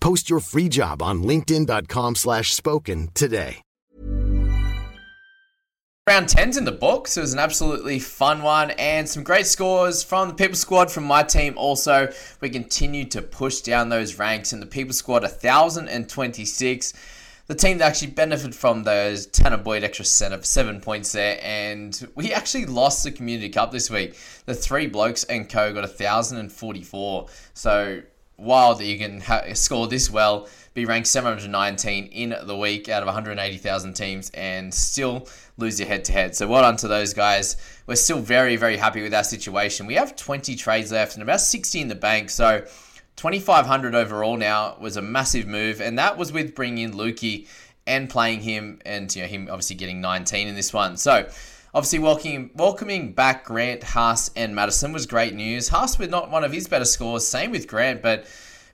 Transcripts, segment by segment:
Post your free job on linkedin.com slash spoken today. Round 10's in the books. It was an absolutely fun one and some great scores from the People Squad from my team also. We continued to push down those ranks and the People Squad 1,026 the team that actually benefited from those Tanah Boyd extra of seven points there, and we actually lost the Community Cup this week. The three blokes and co got 1,044. So wild that you can ha- score this well, be ranked 719 in the week out of 180,000 teams, and still lose your head to head. So well done to those guys. We're still very, very happy with our situation. We have 20 trades left and about 60 in the bank. So 2,500 overall now was a massive move, and that was with bringing in Lukey and playing him, and you know him obviously getting 19 in this one. So obviously welcoming welcoming back Grant, Haas, and Madison was great news. Haas with not one of his better scores, same with Grant, but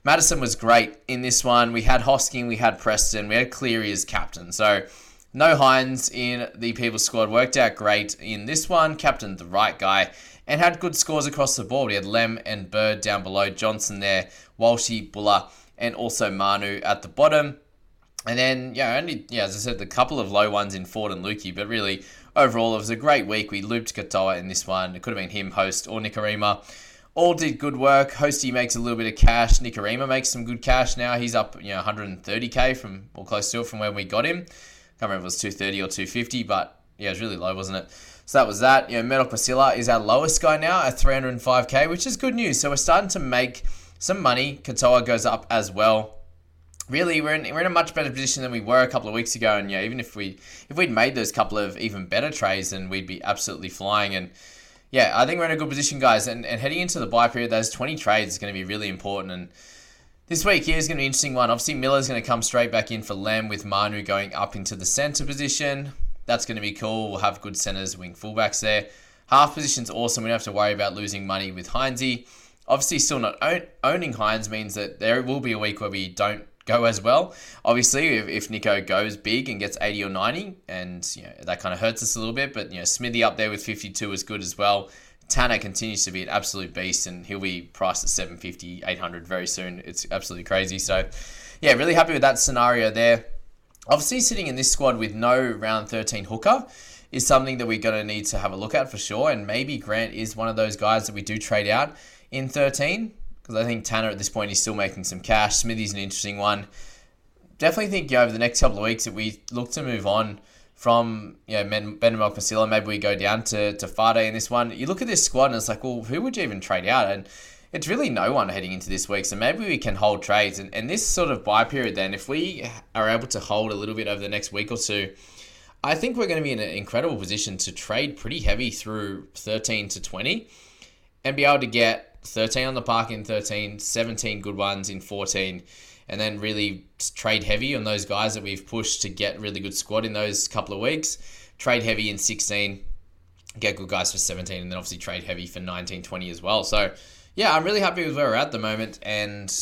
Madison was great in this one. We had Hosking, we had Preston, we had Cleary as captain. So no Hynes in the People squad worked out great in this one. Captain the right guy and had good scores across the board. We had Lem and Bird down below, Johnson there, Walshy, Buller, and also Manu at the bottom. And then, yeah, only, yeah, as I said, the couple of low ones in Ford and Lukey, but really, overall, it was a great week. We looped Katoa in this one. It could have been him, Host, or Nikorima. All did good work. Hosty makes a little bit of cash. Nikorima makes some good cash now. He's up, you know, 130k from, or close to it from when we got him. Can't remember if it was 230 or 250, but yeah, it was really low, wasn't it? So that was that. You know, Metal Pasilla is our lowest guy now at 305k, which is good news. So we're starting to make some money. Katoa goes up as well. Really, we're in, we're in a much better position than we were a couple of weeks ago. And yeah, even if we if we'd made those couple of even better trades, then we'd be absolutely flying. And yeah, I think we're in a good position, guys. And, and heading into the buy period, those 20 trades is going to be really important. And this week here is going to be an interesting one. Obviously, Miller's going to come straight back in for Lem with Manu going up into the center position. That's going to be cool. We'll have good centers, wing fullbacks there. Half position's awesome. We don't have to worry about losing money with Hynes. Obviously, still not own, owning Hynes means that there will be a week where we don't go as well. Obviously, if, if Nico goes big and gets 80 or 90, and you know that kind of hurts us a little bit, but you know Smithy up there with 52 is good as well. Tanah continues to be an absolute beast, and he'll be priced at 750, 800 very soon. It's absolutely crazy. So, yeah, really happy with that scenario there. Obviously, sitting in this squad with no round 13 hooker is something that we're going to need to have a look at for sure. And maybe Grant is one of those guys that we do trade out in 13 because I think Tanah at this point is still making some cash. Smithy's an interesting one. Definitely think you know, over the next couple of weeks that we look to move on from you know Ben Masila. Maybe we go down to to Fade in this one. You look at this squad and it's like, well, who would you even trade out? And it's really no one heading into this week. So maybe we can hold trades. And, and this sort of buy period, then, if we are able to hold a little bit over the next week or two, I think we're going to be in an incredible position to trade pretty heavy through 13 to 20 and be able to get 13 on the park in 13, 17 good ones in 14, and then really trade heavy on those guys that we've pushed to get really good squad in those couple of weeks. Trade heavy in 16, get good guys for 17, and then obviously trade heavy for 19, 20 as well. So, yeah, I'm really happy with where we're at the moment, and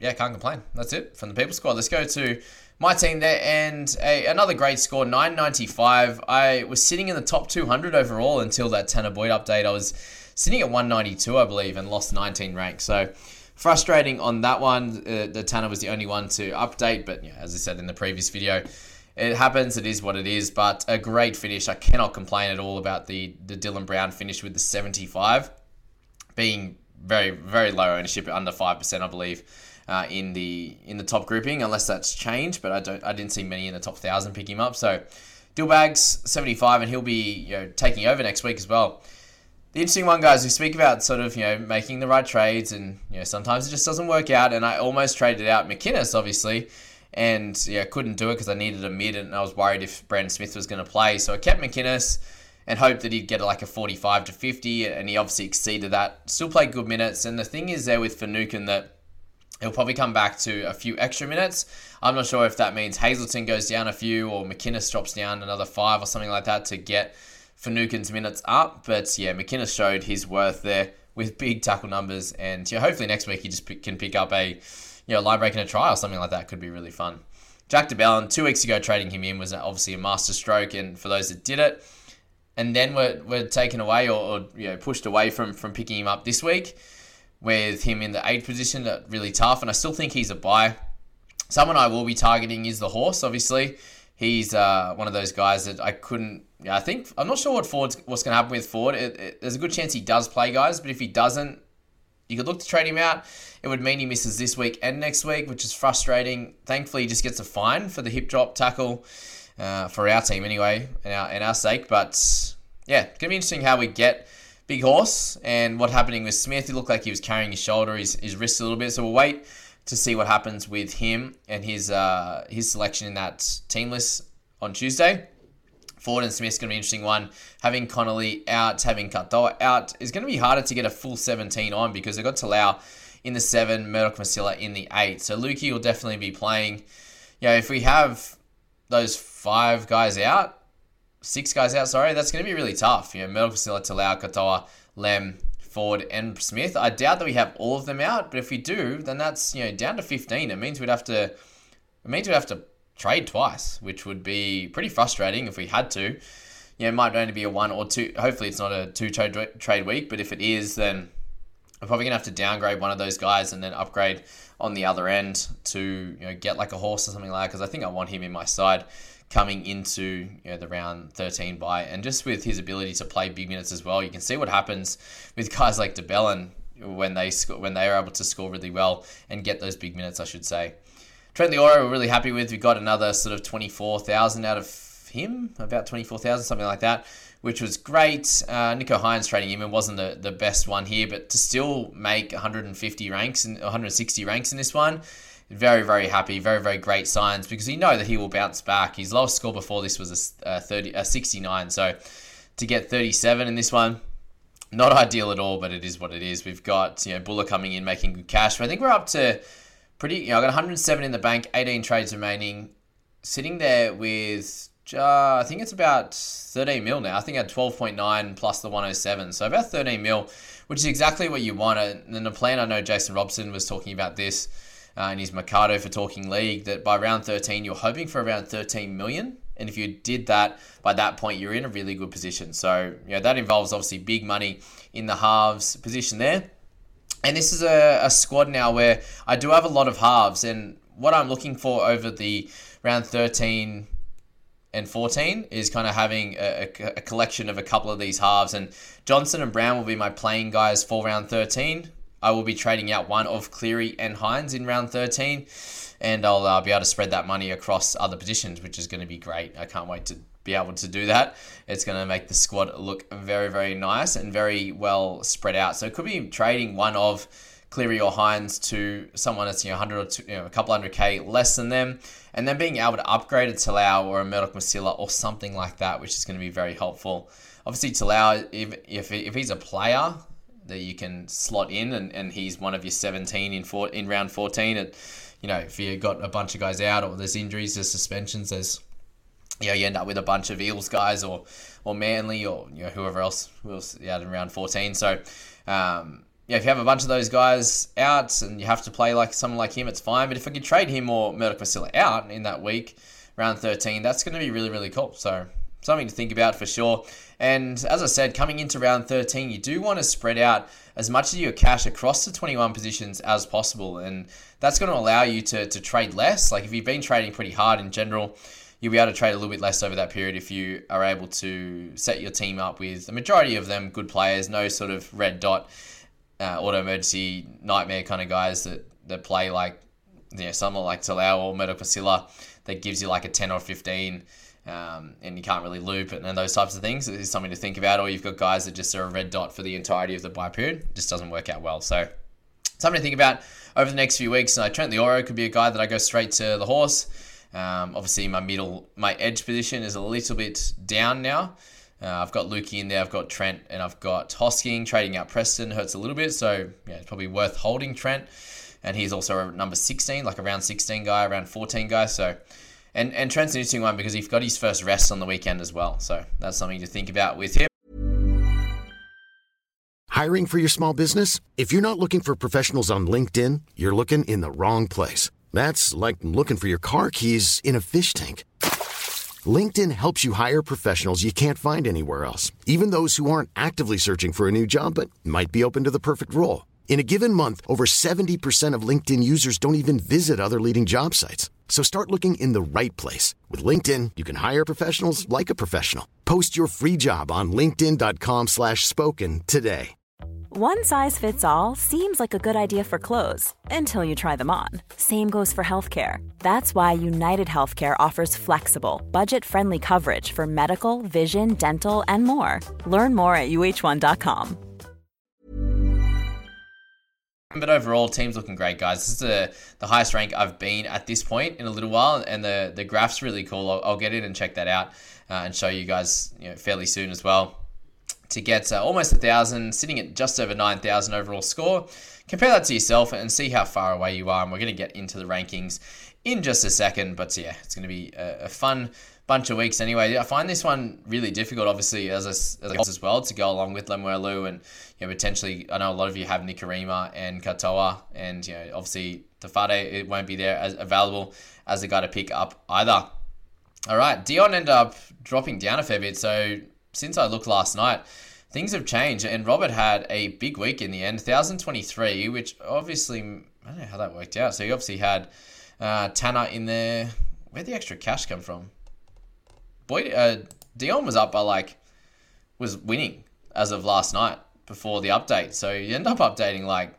yeah, can't complain. That's it from the People Squad. Let's go to my team there, and a, another great score, 995. I was sitting in the top 200 overall until that Tanah Boyd update. I was sitting at 192, I believe, and lost 19 ranks. So frustrating on that one. Uh, the Tanah was the only one to update, but yeah, as I said in the previous video, it happens. It is what it is. But a great finish. I cannot complain at all about the the Dylan Brown finish with the 75, being very very low ownership, under five percent, I believe uh, in the in the top grouping, unless that's changed. But I don't I didn't see many in the top thousand pick him up. So Dillbags 75, and he'll be you know taking over next week as well. The interesting one, guys, we speak about sort of you know making the right trades, and you know sometimes it just doesn't work out. And I almost traded out McInnes, obviously, and yeah, couldn't do it because I needed a mid, and I was worried if Brandon Smith was going to play. So I kept McInnes and hoped that he'd get like a 45 to 50, and he obviously exceeded that. Still played good minutes, and the thing is there with Finucane that He'll probably come back to a few extra minutes. I'm not sure if that means Hazelton goes down a few or McInnes drops down another five or something like that to get Finucane's minutes up. But yeah, McInnes showed his worth there with big tackle numbers. And yeah, hopefully next week he just can pick up a you know, line breaking a try or something like that. Could be really fun. Jack de Belin, two weeks ago, trading him in was obviously a master stroke. And for those that did it, and then were, were taken away or, or you know pushed away from, from picking him up this week, with him in the eighth position, that really tough. And I still think he's a buy. Someone I will be targeting is the horse, obviously. He's uh, one of those guys that I couldn't. Yeah, I think I'm not sure what Ford's what's going to happen with Ford. It, it, there's a good chance he does play, guys. But if he doesn't, you could look to trade him out. It would mean he misses this week and next week, which is frustrating. Thankfully, he just gets a fine for the hip drop tackle uh, for our team anyway, and our, our sake. But yeah, it's gonna be interesting how we get big horse and what happening with Smith. He looked like he was carrying his shoulder, his, his wrist a little bit. So we'll wait to see what happens with him and his uh, his selection in that team list on Tuesday. Ford and Smith's going to be an interesting one. Having Connolly out, having Katoa out is going to be harder to get a full 17 on because they've got Talau in the 7, Murdoch Masila in the 8. So Lukey will definitely be playing. You know, if we have those five guys out, six guys out, sorry, that's going to be really tough. You know, Murdoch Masila, Talau, Katoa, Lem, Ford, and Smith. I doubt that we have all of them out, but if we do, then that's you know down to 15. It means we'd have to. It means we'd have to trade twice, which would be pretty frustrating if we had to. You know, it might only be a one or two. Hopefully, it's not a two trade trade week, but if it is, then we're probably gonna have to downgrade one of those guys and then upgrade on the other end to you know get like a horse or something like that. Because I think I want him in my side coming into you know, the round 13 by, and just with his ability to play big minutes as well, you can see what happens with guys like de Belin when they when they are able to score really well and get those big minutes, I should say. Trent Loiero, we're really happy with. We got another sort of 24,000 out of him, about 24,000, something like that, which was great. Uh, Nicho Hynes trading him and wasn't the, the best one here, but to still make 150 ranks and 160 ranks in this one, very, very happy. Very, very great signs because you know that he will bounce back. His lowest score before this was a, a 30, a 69. So to get 37 in this one, not ideal at all, but it is what it is. We've got you know Buller coming in making good cash. But I think we're up to pretty. You know, I got 107 in the bank, 18 trades remaining, sitting there with. Uh, I think it's about 13 mil now. I think I had 12.9 plus the 107, so about 13 mil, which is exactly what you want. And the plan, I know Jason Robson was talking about this uh, in his Mercado for Talking League that by round 13 you're hoping for around 13 million. And if you did that by that point, you're in a really good position. So, you know, that involves obviously big money in the halves position there. And this is a, a squad now where I do have a lot of halves. And what I'm looking for over the round 13 and 14 is kind of having a, a, collection of a couple of these halves. And Johnson and Brown will be my playing guys for round 13. I will be trading out one of Cleary and Hynes in round 13, and I'll uh, be able to spread that money across other positions, which is going to be great. I can't wait to be able to do that. It's going to make the squad look very, very nice and very well spread out. So it could be trading one of Cleary or Hynes to someone that's you know 100 or two, you know, a couple hundred k less than them, and then being able to upgrade a Talau or a Murdoch Masila or something like that, which is going to be very helpful. Obviously, Talau, if, if, if he's a player, that you can slot in, and, and he's one of your 17 in four, in round 14. And you know, if you got a bunch of guys out, or there's injuries, there's suspensions, there's you know, you end up with a bunch of Eels guys, or or Manly, or you know, whoever else was out in round 14. So. Um, yeah, if you have a bunch of those guys out and you have to play like someone like him, it's fine. But if I could trade him or Murdoch Masila out in that week, round 13, that's going to be really, really cool. So something to think about for sure. And as I said, coming into round 13, you do want to spread out as much of your cash across the 21 positions as possible. And that's going to allow you to, to trade less. Like if you've been trading pretty hard in general, you'll be able to trade a little bit less over that period if you are able to set your team up with the majority of them good players, no sort of red dot, uh, auto emergency nightmare kind of guys that, that play like, you know, someone like Talau or Pasilla that gives you like a 10 or 15 um, and you can't really loop and, and those types of things. is something to think about. Or you've got guys that just are a red dot for the entirety of the buy period. It just doesn't work out well. So something to think about over the next few weeks. Uh, Trent Loiero could be a guy that I go straight to the horse. Um, obviously, my middle, my edge position is a little bit down now. Uh, I've got Lukey in there, I've got Trent, and I've got Hosking trading out Preston hurts a little bit, so yeah, it's probably worth holding Trent. And he's also a number 16, like around 16 guy, around 14 guy. So and and Trent's an interesting one because he's got his first rest on the weekend as well. So that's something to think about with him. Hiring for your small business? If you're not looking for professionals on LinkedIn, you're looking in the wrong place. That's like looking for your car keys in a fish tank. LinkedIn helps you hire professionals you can't find anywhere else, even those who aren't actively searching for a new job but might be open to the perfect role. In a given month, over 70% of LinkedIn users don't even visit other leading job sites. So start looking in the right place. With LinkedIn, you can hire professionals like a professional. Post your free job on linkedin.com slash spoken today. One size fits all seems like a good idea for clothes until you try them on. Same goes for healthcare. That's why United Healthcare offers flexible, budget-friendly coverage for medical, vision, dental, and more. Learn more at uh1.com. But overall, team's looking great, guys. This is the, the highest rank I've been at this point in a little while, and the, the graph's really cool. I'll, I'll get in and check that out uh, and show you guys you know, fairly soon as well. To get uh, almost a thousand, sitting at just over 9,000 overall score. Compare that to yourself and see how far away you are. And we're going to get into the rankings in just a second. But yeah, it's going to be a, a fun bunch of weeks anyway. I find this one really difficult, obviously, as a, as, a, as well, to go along with Lemuelu and you know, potentially. I know a lot of you have Nikorima and Katoa, and you know, obviously Tafade it won't be there as available as a guy to pick up either. All right, Dion ended up dropping down a fair bit. So since I looked last night, things have changed, and Robert had a big week in the end, 1023, which obviously I don't know how that worked out. So he obviously had uh, Tanah in there. Where'd the extra cash come from? Boy, uh, Dion was up by like was winning as of last night before the update. So you end up updating like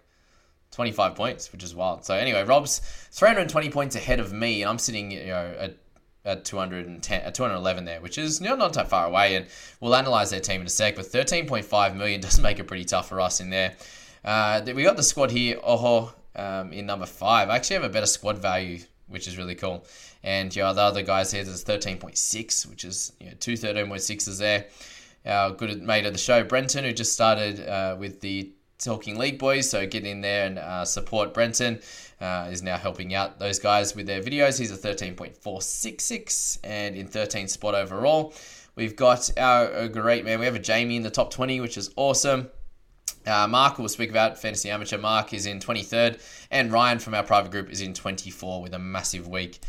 25 points, which is wild. So anyway, Rob's 320 points ahead of me, and I'm sitting you know at, at 210 at 211 there, which is you know, not that far away. And we'll analyze their team in a sec. But 13.5 million does make it pretty tough for us in there. Uh, we got the squad here. Oho um, in number five. I actually have a better squad value, which is really cool. And yeah, the other guys here, there's 13.6, which is you know, two 13.6s there. Our good mate of the show, Brenton, who just started uh, with the Talking League Boys. So get in there and uh, support Brenton. Uh, is now helping out those guys with their videos. He's a 13.466 and in 13 spot overall. We've got our great man. We have a Jamie in the top 20, which is awesome. Uh, Mark will speak about Fantasy Amateur. Mark is in 23rd, and Ryan from our private group is in 24 with a massive week.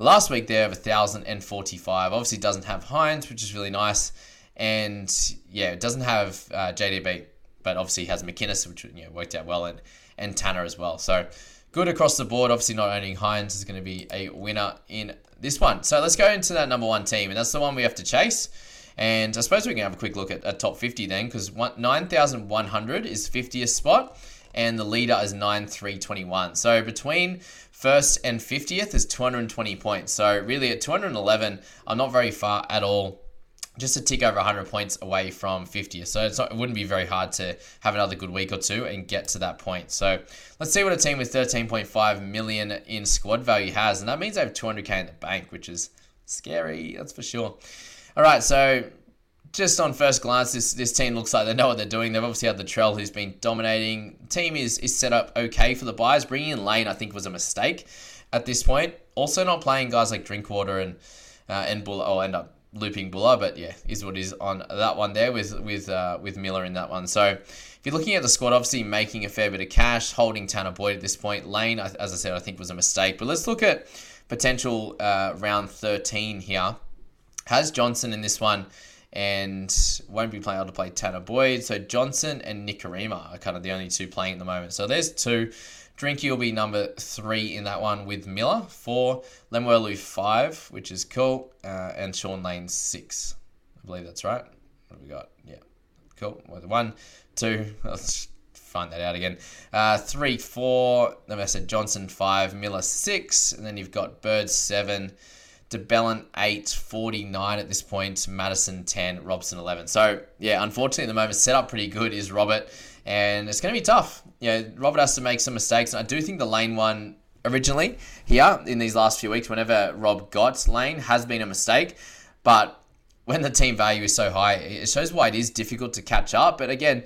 Last week there of 1,045. Obviously doesn't have Hynes, which is really nice. And yeah, it doesn't have uh, JDB, but obviously has McInnes, which you know, worked out well, and, and Tanah as well. So good across the board. Obviously, not owning Hynes is going to be a winner in this one. So let's go into that number one team, and that's the one we have to chase. And I suppose we can have a quick look at, at top 50 then, because 9,100 is 50th spot, and the leader is 9,321. So between First and 50th is 220 points. So really at 211, I'm not very far at all. Just a tick over 100 points away from 50th. So not, it wouldn't be very hard to have another good week or two and get to that point. So let's see what a team with 13.5 million in squad value has. And that means they have 200k in the bank, which is scary, that's for sure. All right, so just on first glance, this this team looks like they know what they're doing. They've obviously had the Trell who's been dominating. Team is is set up okay for the buys. Bringing in Lane, I think, was a mistake at this point. Also, not playing guys like Drinkwater and uh, and Bull. Oh, end up looping Buller, but yeah, is what is on that one there with with uh, with Miller in that one. So if you're looking at the squad, obviously making a fair bit of cash, holding Tanah Boyd at this point. Lane, as I said, I think was a mistake. But let's look at potential uh, round 13 here. Has Johnson in this one and won't be playing able to play Tanah Boyd. So Johnson and Nikorima are kind of the only two playing at the moment. So there's two. Drinky will be number three in that one with Miller. Four, Lemuelu five, which is cool. Uh, and Sean Lane six. I believe that's right. What have we got? Yeah. Cool. One, two, let's find that out again. Uh, three, four. Then I said Johnson five, Miller six. And then you've got Bird seven. DeBellin 8, 49 at this point, Madison 10, Robson 11. So, yeah, unfortunately at the moment, set up pretty good is Robert, and it's going to be tough. You know, Robert has to make some mistakes, and I do think the lane one originally here in these last few weeks, whenever Rob got lane, has been a mistake, but when the team value is so high, it shows why it is difficult to catch up. But again,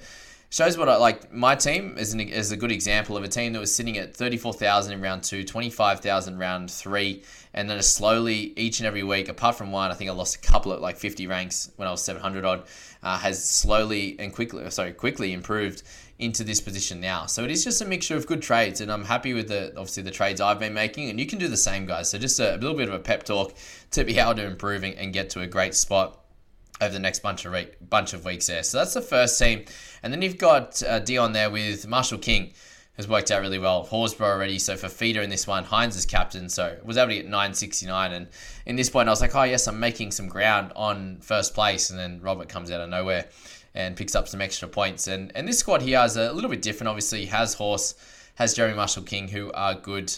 shows what I like. My team is, an, is a good example of a team that was sitting at 34,000 in round two, 25,000 round three, and then slowly each and every week, apart from one, I think I lost a couple of like 50 ranks when I was 700 odd, uh, has slowly and quickly, sorry, quickly improved into this position now. So it is just a mixture of good trades, and I'm happy with the obviously the trades I've been making, and you can do the same, guys. So just a, a little bit of a pep talk to be able to improve and get to a great spot over the next bunch of re- bunch of weeks there. So that's the first team, and then you've got uh, Dion there with Marshall King has worked out really well. Horsburgh already, so for feeder in this one, Hynes is captain, so was able to get 969. And in this point, I was like, oh yes, I'm making some ground on first place, and then Robert comes out of nowhere and picks up some extra points. And and this squad here is a little bit different. Obviously, has Horse, has Jeremy Marshall King, who are good.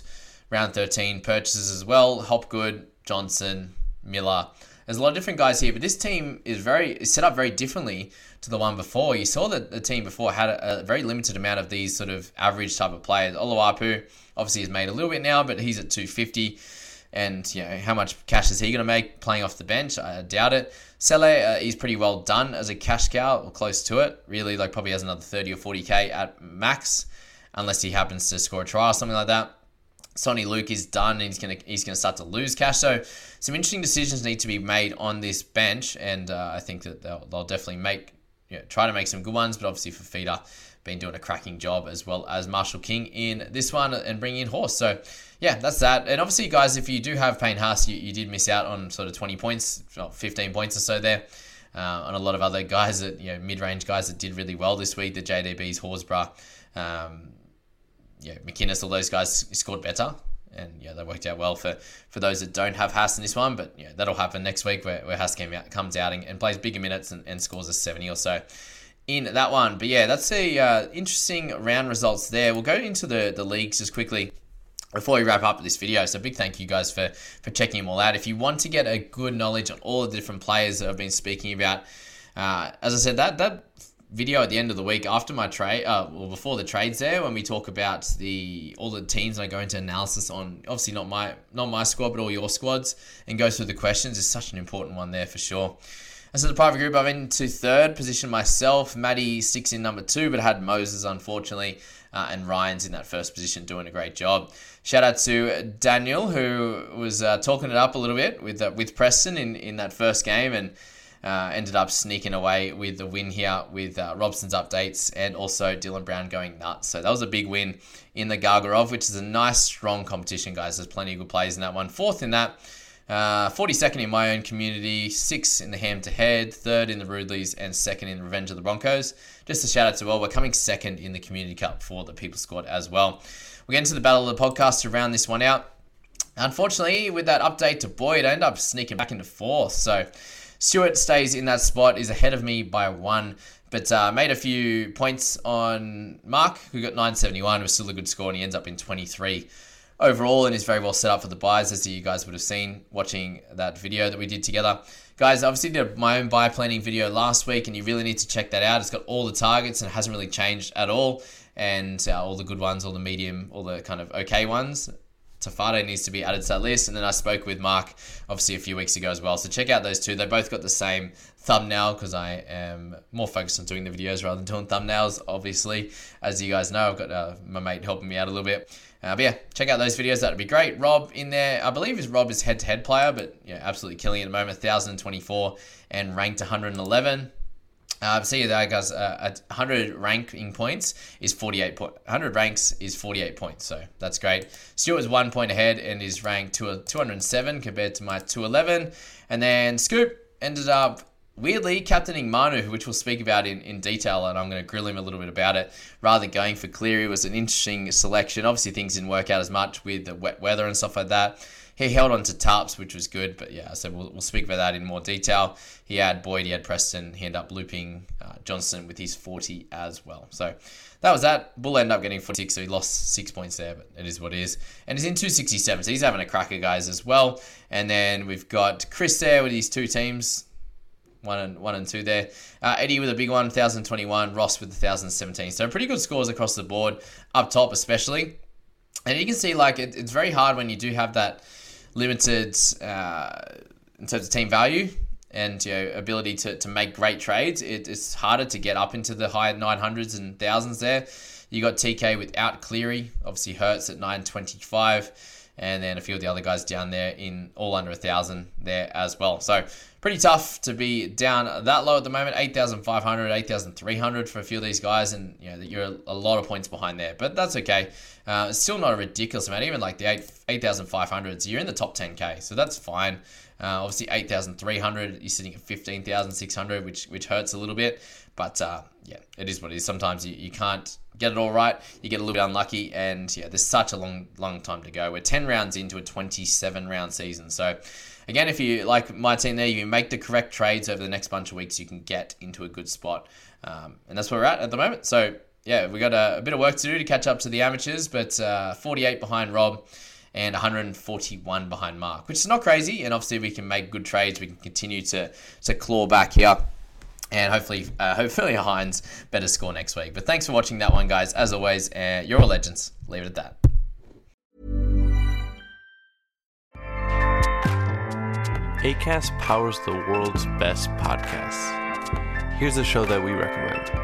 Round 13 purchases as well. Hopgood, Johnson, Miller. There's a lot of different guys here, but this team is very set up very differently to the one before. You saw that the team before had a, a very limited amount of these sort of average type of players. Oluwapu obviously has made a little bit now, but he's at 250. And you know how much cash is he going to make playing off the bench? I doubt it. Sele, uh, he's pretty well done as a cash cow, or close to it. Really, like probably has another 30 or 40k at max, unless he happens to score a try or something like that. Sonny Luke is done and he's gonna he's gonna start to lose cash. So some interesting decisions need to be made on this bench, and uh, I think that they'll, they'll definitely make you know, try to make some good ones. But obviously for feeder, been doing a cracking job as well as Marshall King in this one and bringing in Horse. So yeah, that's that. And obviously, guys, if you do have Payne Haas, you, you did miss out on sort of 20 points, 15 points or so there. Uh, on a lot of other guys that you know mid-range guys that did really well this week. The JDBs, Horsburgh, um, yeah, McInnes, all those guys scored better. And yeah, they worked out well for, for those that don't have Haas in this one. But yeah, that'll happen next week where, where Haas out, comes out and, and plays bigger minutes and, and scores a 70 or so in that one. But yeah, that's a uh, interesting round results there. We'll go into the, the leagues just quickly before we wrap up this video. So big thank you guys for, for checking them all out. If you want to get a good knowledge on all the different players that I've been speaking about, uh, as I said, that that video at the end of the week after my trade, uh, well, before the trades there, when we talk about the all the teams and I go into analysis on obviously not my not my squad but all your squads and go through the questions is such an important one there for sure. As so the private group, I've into third position myself. Maddie six in number two, but had Moses unfortunately, uh, and Ryan's in that first position doing a great job. Shout out to Daniel who was uh, talking it up a little bit with uh, with Preston in in that first game and uh, ended up sneaking away with the win here with uh, Robson's updates and also Dylan Brown going nuts. So that was a big win in the Gargarov, which is a nice, strong competition, guys. There's plenty of good players in that one. Fourth in that. Uh, 42nd in my own community, sixth in the ham to head, third in the Rudleys, and second in Revenge of the Broncos. Just a shout out to well, we're coming second in the Community Cup for the People Squad as well. We get into the Battle of the Podcast to round this one out. Unfortunately, with that update to Boyd, I end up sneaking back into fourth. So Stewart stays in that spot, is ahead of me by one, but uh, made a few points on Mark, who got 971. It was still a good score, and he ends up in 23 overall and is very well set up for the buys, as you guys would have seen watching that video that we did together. Guys, I obviously did my own buy planning video last week, and you really need to check that out. It's got all the targets and hasn't really changed at all. And uh, all the good ones, all the medium, all the kind of okay ones. Tafade needs to be added to that list. And then I spoke with Mark, obviously, a few weeks ago as well. So check out those two. They both got the same thumbnail because I am more focused on doing the videos rather than doing thumbnails, obviously. As you guys know, I've got uh, my mate helping me out a little bit. Uh, but yeah, check out those videos. That'd be great. Rob in there, I believe is Rob is head to head player, but yeah, absolutely killing it at the moment. 1,024 and ranked 111. Uh, see there, guys. Uh, 100 ranking points is 48 point. 100 ranks is 48 points, so that's great. Stuart is one point ahead and is ranked to 207 compared to my 211. And then Scoop ended up weirdly captaining Manu, which we'll speak about in, in detail, and I'm going to grill him a little bit about it. Rather than going for Cleary, was an interesting selection. Obviously, things didn't work out as much with the wet weather and stuff like that. He held on to Tarps, which was good, but yeah, so we'll, we'll speak about that in more detail. He had Boyd, he had Preston, he ended up looping uh, Johnson with his 40 as well. So that was that. Bull ended up getting 46, so he lost six points there, but it is what it is. And he's in 267, so he's having a cracker, guys, as well. And then we've got Chris there with his two teams one and one and two there. Uh, Eddie with a big one, 1021. Ross with 1017. So pretty good scores across the board, up top especially. And you can see like it, it's very hard when you do have that limited uh, in terms of team value and you know, ability to, to make great trades. It, it's harder to get up into the high 900s and thousands there. You got TK without Cleary, obviously Hertz at 925 and then a few of the other guys down there in all under a thousand there as well. So pretty tough to be down that low at the moment 8,500, 8,300 for a few of these guys, and you know you're a lot of points behind there, but that's okay. Uh, it's still not a ridiculous amount, even like the 8 8,500s, you're in the top 10k, so that's fine. Uh, obviously, 8,300, you're sitting at 15,600, which which hurts a little bit. But uh, yeah, it is what it is. Sometimes you, you can't get it all right. You get a little bit unlucky, and yeah, there's such a long long time to go. We're 10 rounds into a 27 round season, so. Again, if you like my team there, you make the correct trades over the next bunch of weeks, you can get into a good spot, um, and that's where we're at at the moment. So yeah, we got a, a, bit of work to do to catch up to the amateurs, but uh, 48 behind Rob and 141 behind Mark, which is not crazy. And obviously, we can make good trades. We can continue to to claw back here and hopefully, uh, hopefully Hynes better score next week. But thanks for watching that one, guys. As always, uh, you're legends. Leave it at that. ACAST powers the world's best podcasts. Here's a show that we recommend.